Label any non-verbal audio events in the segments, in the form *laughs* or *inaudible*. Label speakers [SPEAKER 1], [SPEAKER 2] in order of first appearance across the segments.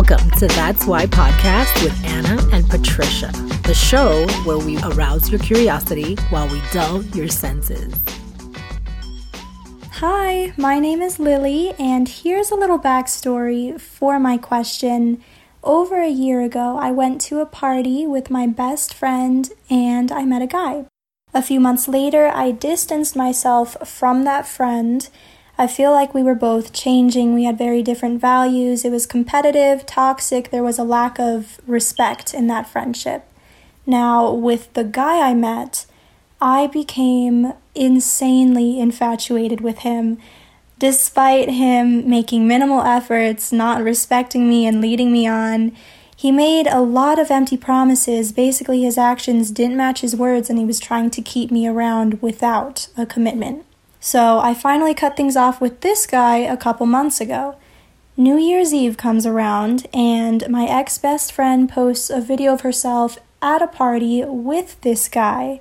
[SPEAKER 1] Welcome to That's Why podcast with Anna and Patricia, the show where we arouse your curiosity while we dull your senses.
[SPEAKER 2] Hi, my name is Lily, and here's a little backstory for my question. Over a year ago, I went to a party with my best friend and I met a guy. A few months later, I distanced myself from that friend I feel like we were both changing. We had very different values. It was competitive, toxic. There was a lack of respect in that friendship. Now, with the guy I met, I became insanely infatuated with him. Despite him making minimal efforts, not respecting me, and leading me on, he made a lot of empty promises. Basically, his actions didn't match his words, and he was trying to keep me around without a commitment. So I finally cut things off with this guy a couple months ago. New Year's Eve comes around, and my ex best friend posts a video of herself at a party with this guy.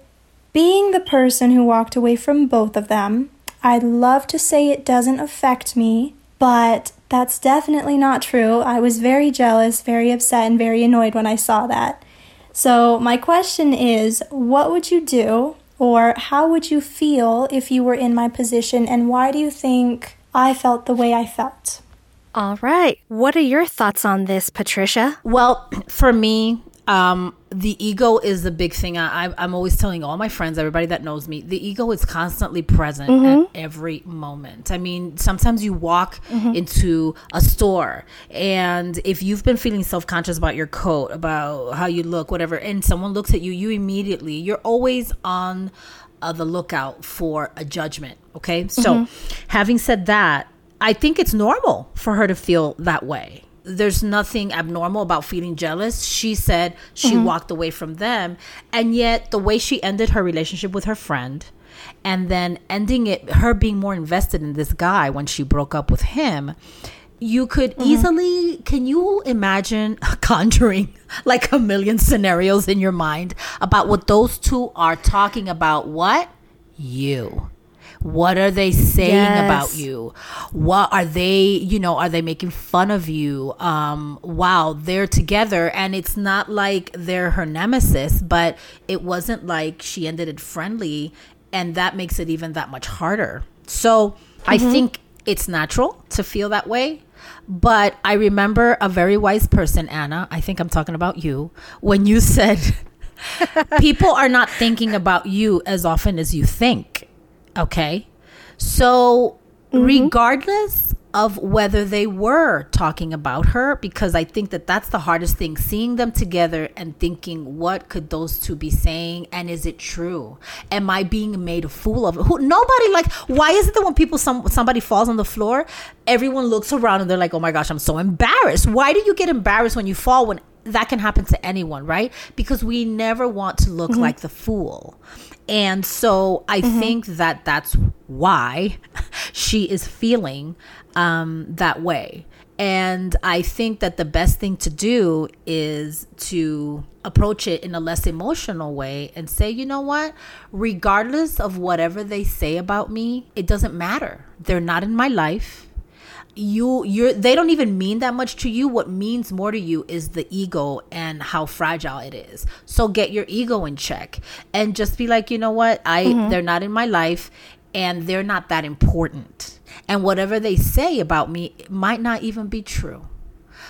[SPEAKER 2] Being the person who walked away from both of them, I'd love to say it doesn't affect me, but that's definitely not true. I was very jealous, very upset, and very annoyed when I saw that. So, my question is what would you do or how would you feel if you were in my position, and why do you think I felt the way I felt?
[SPEAKER 3] All right. What are your thoughts on this, Patricia?
[SPEAKER 1] Well, *clears throat* for me, um, the ego is the big thing. I, am always telling all my friends, everybody that knows me, the ego is constantly present mm-hmm. at every moment. I mean, sometimes you walk mm-hmm. into a store, and if you've been feeling self conscious about your coat, about how you look, whatever, and someone looks at you, you immediately, you're always on uh, the lookout for a judgment. Okay. Mm-hmm. So, having said that, I think it's normal for her to feel that way there's nothing abnormal about feeling jealous. She said she mm-hmm. walked away from them. And yet, the way she ended her relationship with her friend and then ending it, her being more invested in this guy when she broke up with him, you could mm-hmm. easily, can you imagine *laughs* conjuring like a million scenarios in your mind about what those two are talking about? What? You what are they saying yes. about you? What are they, you know, are they making fun of you? Um, wow, they're together and it's not like they're her nemesis, but it wasn't like she ended it friendly and that makes it even that much harder. So, mm-hmm. I think it's natural to feel that way. But I remember a very wise person, Anna, I think I'm talking about you, when you said, *laughs* people are not thinking about you as often as you think. Okay. So, mm-hmm. regardless of whether they were talking about her, because I think that that's the hardest thing seeing them together and thinking, what could those two be saying? And is it true? Am I being made a fool of? Who, nobody, like, why is it that when people, some, somebody falls on the floor, everyone looks around and they're like, oh my gosh, I'm so embarrassed. Why do you get embarrassed when you fall when that can happen to anyone, right? Because we never want to look mm-hmm. like the fool. And so I mm-hmm. think that that's why *laughs* she is feeling um, that way. And I think that the best thing to do is to approach it in a less emotional way and say, you know what? Regardless of whatever they say about me, it doesn't matter. They're not in my life you you're they don't even mean that much to you. What means more to you is the ego and how fragile it is. So get your ego in check and just be like you know what? I mm-hmm. they're not in my life and they're not that important. And whatever they say about me might not even be true.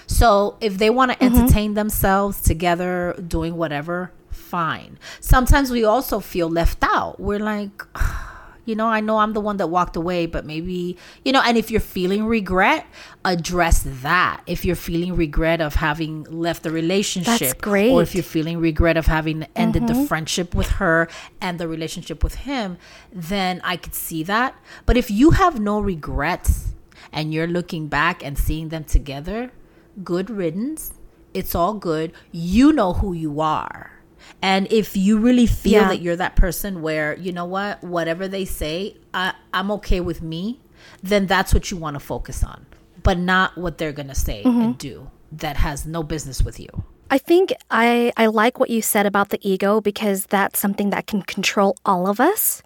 [SPEAKER 1] So if they want to mm-hmm. entertain themselves together doing whatever fine. Sometimes we also feel left out. We're like *sighs* you know, I know I'm the one that walked away, but maybe, you know, and if you're feeling regret, address that. If you're feeling regret of having left the relationship,
[SPEAKER 3] That's great.
[SPEAKER 1] or if you're feeling regret of having ended mm-hmm. the friendship with her and the relationship with him, then I could see that. But if you have no regrets and you're looking back and seeing them together, good riddance. It's all good. You know who you are and if you really feel yeah. that you're that person where, you know what, whatever they say, I, I'm okay with me, then that's what you want to focus on, but not what they're going to say mm-hmm. and do that has no business with you.
[SPEAKER 3] I think I, I like what you said about the ego because that's something that can control all of us.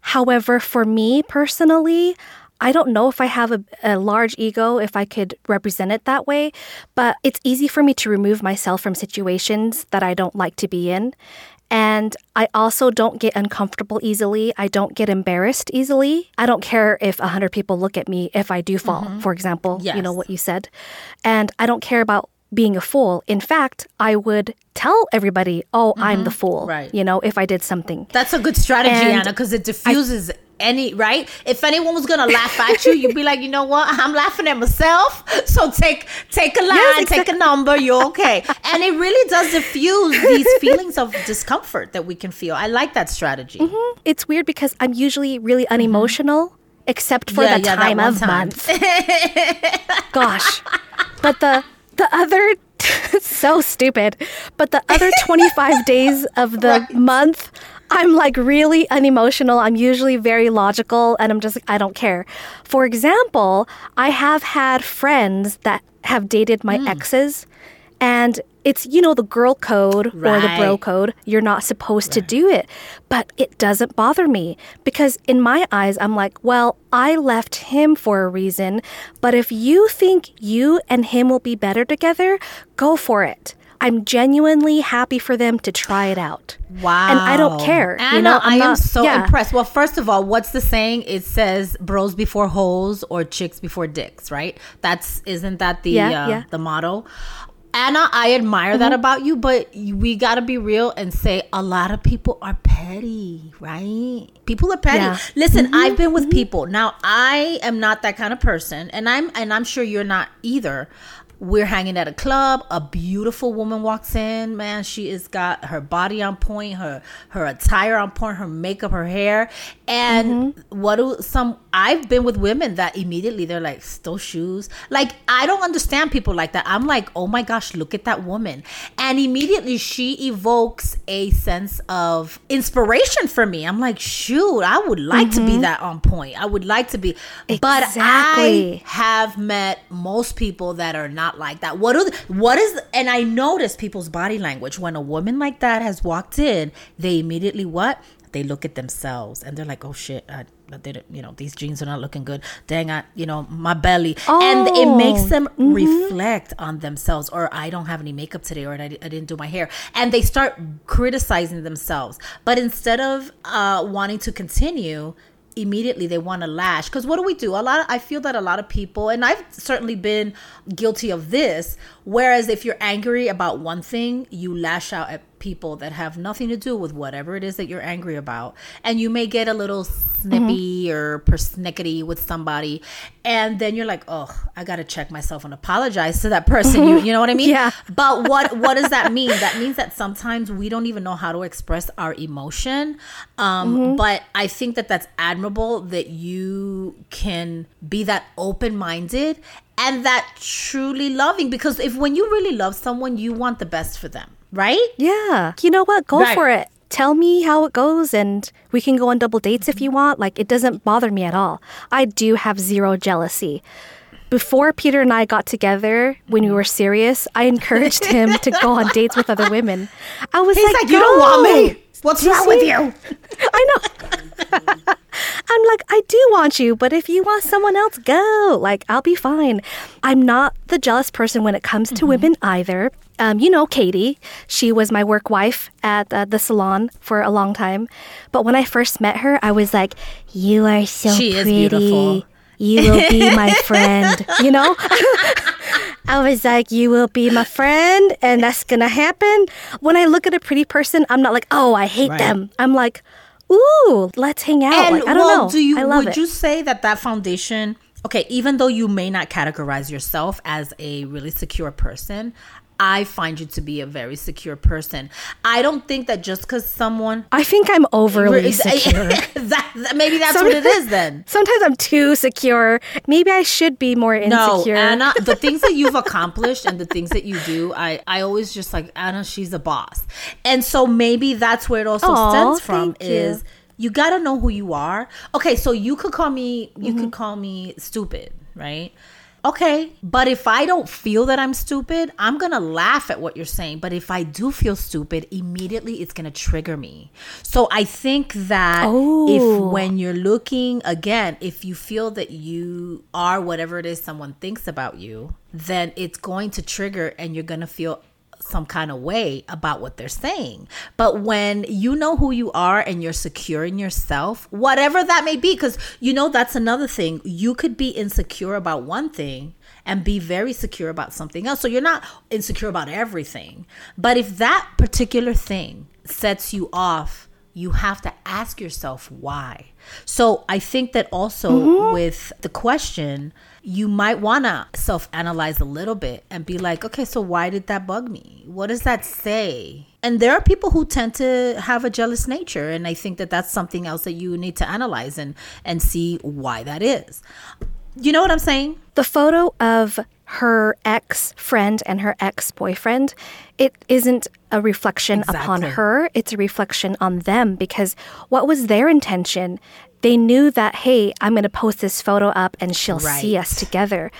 [SPEAKER 3] However, for me personally, I don't know if I have a, a large ego, if I could represent it that way, but it's easy for me to remove myself from situations that I don't like to be in. And I also don't get uncomfortable easily. I don't get embarrassed easily. I don't care if 100 people look at me if I do fall, mm-hmm. for example, you know what you said. And I don't care about being a fool. In fact, I would tell everybody, oh, I'm the mm-hmm. fool,
[SPEAKER 1] Right.
[SPEAKER 3] you know, if I did something.
[SPEAKER 1] That's a good strategy,
[SPEAKER 3] And
[SPEAKER 1] Anna, because it diffuses any right. If anyone was gonna laugh at you, you'd be like, you know what? I'm laughing at myself. So take take a line,
[SPEAKER 3] Yes,
[SPEAKER 1] take a number. You're okay. and it really does diffuse these *laughs* feelings of discomfort that we can feel. I like that strategy. Mm-hmm.
[SPEAKER 3] It's weird because I'm usually really mm-hmm. unemotional, except for
[SPEAKER 1] Yeah,
[SPEAKER 3] the
[SPEAKER 1] yeah,
[SPEAKER 3] time of
[SPEAKER 1] time.
[SPEAKER 3] month. *laughs* Gosh. But the the other *laughs* so stupid. But the other 25 days of the month I'm like really unemotional. I'm usually very logical and I'm just like, I don't care. For example, I have had friends that have dated my
[SPEAKER 1] Hmm.
[SPEAKER 3] exes and it's you know the girl code or the bro code you're not supposed to do it but it doesn't bother me because in my eyes i'm like well i left him for a reason but if you think you and him will be better together go for it i'm genuinely happy for them to try it out
[SPEAKER 1] Wow.
[SPEAKER 3] and i don't care
[SPEAKER 1] Anna,
[SPEAKER 3] you know I'm
[SPEAKER 1] I am
[SPEAKER 3] not-
[SPEAKER 1] so
[SPEAKER 3] yeah.
[SPEAKER 1] impressed. Well, first of all, what's the saying? It says bros before hoes or chicks before dicks, right? That's isn't that the
[SPEAKER 3] Yeah,
[SPEAKER 1] uh,
[SPEAKER 3] yeah. Mm-hmm.
[SPEAKER 1] the motto? Anna, I admire that about you, but we got to be real and say a lot of people are petty, right? People are petty.
[SPEAKER 3] Yeah.
[SPEAKER 1] Listen, I've been with people. Now, I am not that kind of person, and I'm and I'm sure you're not either. We're hanging at a club. A beautiful woman walks in. Man, she has got her body on point, her her attire on point, her makeup, her hair. And mm-hmm. what do some? I've been with women that immediately they're like, "Those shoes." Like I don't understand people like that. I'm like, "Oh my gosh, look at that woman!" And immediately she evokes a sense of inspiration for me. I'm like, "Shoot, I would like to be mm-hmm. that on point. I would like to be." But I have met most people that are not like that. What are the, what is and I notice people's body language when a woman like that has walked in, they immediately what? They look at themselves and they're like, "Oh shit, I, I didn't, you know, these jeans are not looking good. Dang, I, you know, my belly." and it makes
[SPEAKER 3] Oh,
[SPEAKER 1] them reflect on themselves or I don't have any makeup today or I, I didn't do my hair. And they start criticizing themselves. But instead of uh wanting to continue, immediately they want to lash because what do we do a lot of, i feel that a lot of people and i've certainly been guilty of this whereas if you're angry about one thing you lash out at people that have nothing to do with whatever it is that you're angry about. And you may get a little snippy or persnickety with somebody and then you're like oh i gotta check myself and apologize to that person. You, you know what i mean? *laughs*
[SPEAKER 3] Yeah.
[SPEAKER 1] but what *laughs* what does that mean? That means that sometimes we don't even know how to express our emotion um but i think that that's admirable that you can be that open-minded and that truly loving because if when you really love someone you want the best for them right
[SPEAKER 3] Yeah. You know what? Go
[SPEAKER 1] Right.
[SPEAKER 3] for it. Tell me how it goes and we can go on double dates if you want. Like, it doesn't bother me at all. I do have zero jealousy. Before Peter and I got together, when we were serious, I encouraged *laughs* him to go on dates with other women. I was
[SPEAKER 1] he's
[SPEAKER 3] like,
[SPEAKER 1] like you don't want me what's wrong with you
[SPEAKER 3] I know. *laughs* I'm like, I do want you, but if you want someone else, go. Like, I'll be fine. I'm not the jealous person when it comes to mm-hmm. women either. Um, you know, Katie, she was my work wife at uh, the salon for a long time. But when I first met her, I was like, You are so
[SPEAKER 1] She is
[SPEAKER 3] pretty.
[SPEAKER 1] beautiful.
[SPEAKER 3] You will be *laughs* my friend. You know? *laughs* I was like, you will be my friend, and that's gonna happen. When I look at a pretty person, I'm not like, oh, I hate
[SPEAKER 1] Right.
[SPEAKER 3] them. I'm like, ooh, let's hang out.
[SPEAKER 1] And
[SPEAKER 3] like, I don't
[SPEAKER 1] well,
[SPEAKER 3] know.
[SPEAKER 1] do you
[SPEAKER 3] I love
[SPEAKER 1] would
[SPEAKER 3] it.
[SPEAKER 1] you say that that foundation? Okay, even though you may not categorize yourself as a really secure person, I find you to be a very secure person. I don't think that just because someone
[SPEAKER 3] I think I'm overly
[SPEAKER 1] Is- *laughs*
[SPEAKER 3] secure.
[SPEAKER 1] that, maybe that's what it is then. *laughs*
[SPEAKER 3] Sometimes I'm too secure. Maybe I should be more insecure. No.
[SPEAKER 1] Anna, the *laughs* things that you've accomplished and the things that you do, I, I always just like Anna. She's a boss, and so maybe that's where it also
[SPEAKER 3] Aw,
[SPEAKER 1] stems from.
[SPEAKER 3] you.
[SPEAKER 1] Is you got to know who you are. Okay, so you could call me, you
[SPEAKER 3] Mm-hmm.
[SPEAKER 1] could call me stupid, right? Okay, but if I don't feel that I'm stupid, I'm gonna laugh at what you're saying. But if I do feel stupid, immediately it's gonna trigger me. So I think that
[SPEAKER 3] Oh.
[SPEAKER 1] if when you're looking again, if you feel that you are whatever it is someone thinks about you, then it's going to trigger and you're gonna feel some kind of way about what they're saying. But when you know who you are and you're secure in yourself, whatever that may be, because you know that's another thing. You could be insecure about one thing and be very secure about something else. So you're not insecure about everything. But if that particular thing sets you off, you have to ask yourself why. So I think that also mm-hmm. with the question, you might want to self analyze a little bit and be like, okay, so why did that bug me? What does that say? And there are people who tend to have a jealous nature. And I think that that's something else that you need to analyze and, and see why that is. You know what I'm saying?
[SPEAKER 3] the photo of her ex friend and her ex boyfriend, it isn't a reflection upon her, it's a reflection on them because what was their intention? They knew that, hey, I'm going to post this photo up and she'll see us together.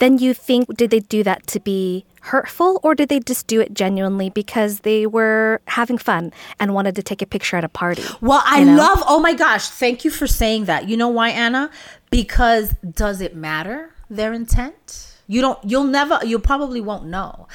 [SPEAKER 3] Then you think, did they do that to be hurtful or did they just do it genuinely because they were having fun and wanted to take a picture at a party?
[SPEAKER 1] Well, I
[SPEAKER 3] You know?
[SPEAKER 1] love, oh my gosh, thank you for saying that. You know why, Anna? Because does it matter their intent? You don't, you'll never, you probably won't know.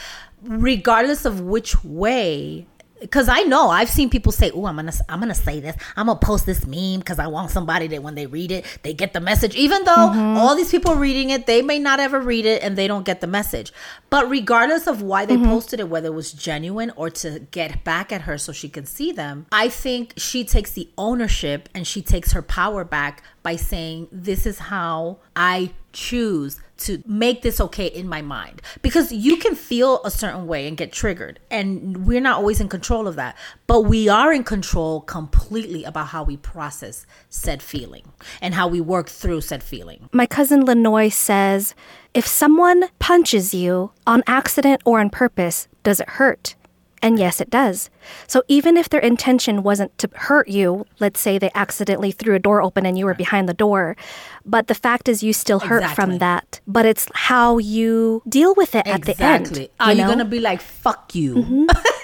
[SPEAKER 1] Regardless of which way, because I know I've seen people say, "Oh, I'm gonna, I'm gonna say this. I'm gonna post this meme because I want somebody that when they read it, they get the message." Even though mm-hmm. all these people reading it, they may not ever read it and they don't get the message. But regardless of why they mm-hmm. posted it, whether it was genuine or to get back at her so she can see them, I think she takes the ownership and she takes her power back by saying, "This is how I choose." To make this okay in my mind. Because you can feel a certain way and get triggered. And we're not always in control of that. But we are in control completely about how we process said feeling and how we work through said feeling.
[SPEAKER 3] My cousin Lenoy says if someone punches you on accident or on purpose, does it hurt? And yes, it does. So even if their intention wasn't to hurt you, let's say they accidentally threw a door open and you were behind the door, but the fact is you still hurt
[SPEAKER 1] Exactly.
[SPEAKER 3] from that. But it's how you deal with it at the end.
[SPEAKER 1] exactly are you gonna be like fuck you mm-hmm. *laughs*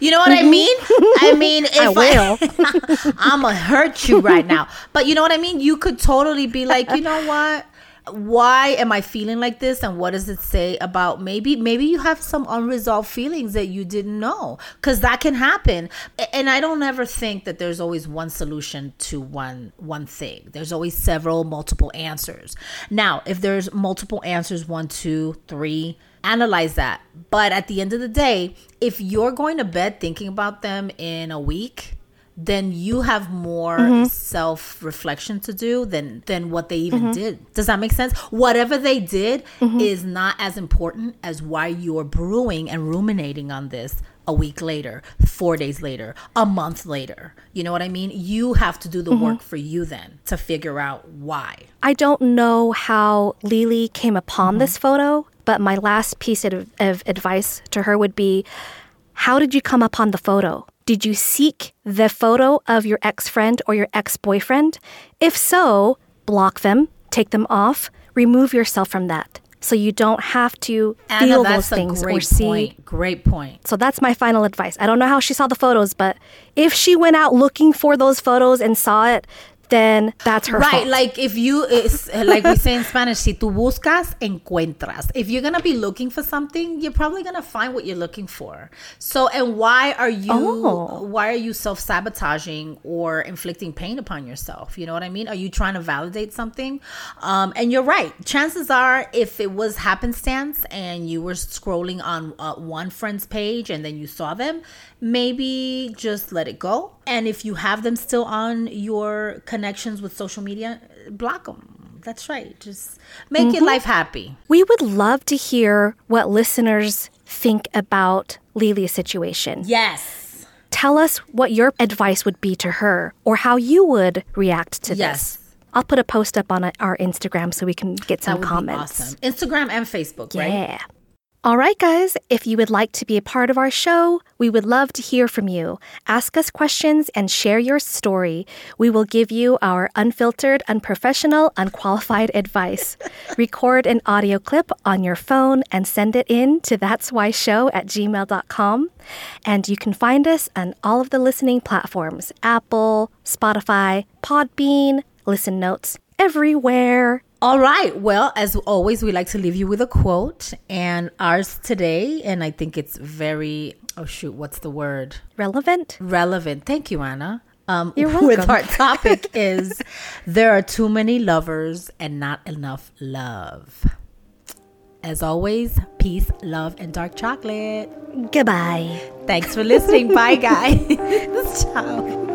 [SPEAKER 1] You know what I mm-hmm. mean? I mean, *laughs* if
[SPEAKER 3] I will. *laughs*
[SPEAKER 1] I'm gonna hurt you right now. But you know what I mean? You could totally be like, you know what? Why am I feeling like this? And what does it say about maybe maybe you have some unresolved feelings that you didn't know? Because that can happen. And I don't ever think that there's always one solution to one one thing. There's always several multiple answers. Now, if there's multiple answers, one, two, three, analyze that. But at the end of the day, if you're going to bed thinking about them in a week, then you have more mm-hmm. self reflection to do than than what they even mm-hmm. did. Does that make sense? Whatever they did mm-hmm. is not as important as why you're brewing and ruminating on this a week later, four days later, a month later. You know what I mean? You have to do the work for you then to figure out why.
[SPEAKER 3] I don't know how Lily came upon this photo, but my last piece of, of advice to her would be how did you come upon the photo? Did you seek the photo of your ex friend or your ex boyfriend? If so, block them, take them off, remove yourself from that. So you don't have to
[SPEAKER 1] Anna,
[SPEAKER 3] feel those things or see.
[SPEAKER 1] point. Great point.
[SPEAKER 3] So that's my final advice. I don't know how she saw the photos, but if she went out looking for those photos and saw it, then that's her
[SPEAKER 1] right
[SPEAKER 3] fault.
[SPEAKER 1] like if you it's, like we say in spanish si tú buscas encuentras. If you're gonna be looking for something you're probably gonna find what you're looking for. So and why are you
[SPEAKER 3] Oh.
[SPEAKER 1] why are you self-sabotaging or inflicting pain upon yourself? You know what i mean? Are you trying to validate something? Um and you're right. Chances are if it was happenstance and you were scrolling on uh, one friend's page and then you saw them maybe just let it go and if you have them still on your connections with social media block them that's right just make your mm-hmm. life happy
[SPEAKER 3] We would love to hear what listeners think about Lily's situation.
[SPEAKER 1] yes
[SPEAKER 3] Tell us what your advice would be to her or how you would react to this.
[SPEAKER 1] Yes.
[SPEAKER 3] this. I'll put a post up on our Instagram so we can get some comments.
[SPEAKER 1] awesome instagram and facebook right
[SPEAKER 3] Yeah. All right, guys, if you would like to be a part of our show, we would love to hear from you. Ask us questions and share your story. We will give you our unfiltered, unprofessional, unqualified advice. *laughs* Record an audio clip on your phone and send it in to that's why show at gmail.com. And you can find us on all of the listening platforms Apple, Spotify, Podbean, Listen Notes, everywhere.
[SPEAKER 1] All right. Well, as always, we like to leave you with a quote, and ours today, and I think it's very oh shoot, what's the word?
[SPEAKER 3] Relevant?
[SPEAKER 1] Relevant. Thank you, Anna. Um,
[SPEAKER 3] You're welcome. *laughs*
[SPEAKER 1] With our *laughs* topic is there are too many lovers and not enough love. As always, peace, love, and dark chocolate.
[SPEAKER 3] Goodbye.
[SPEAKER 1] Thanks for listening. Bye, guys. *laughs* Ciao.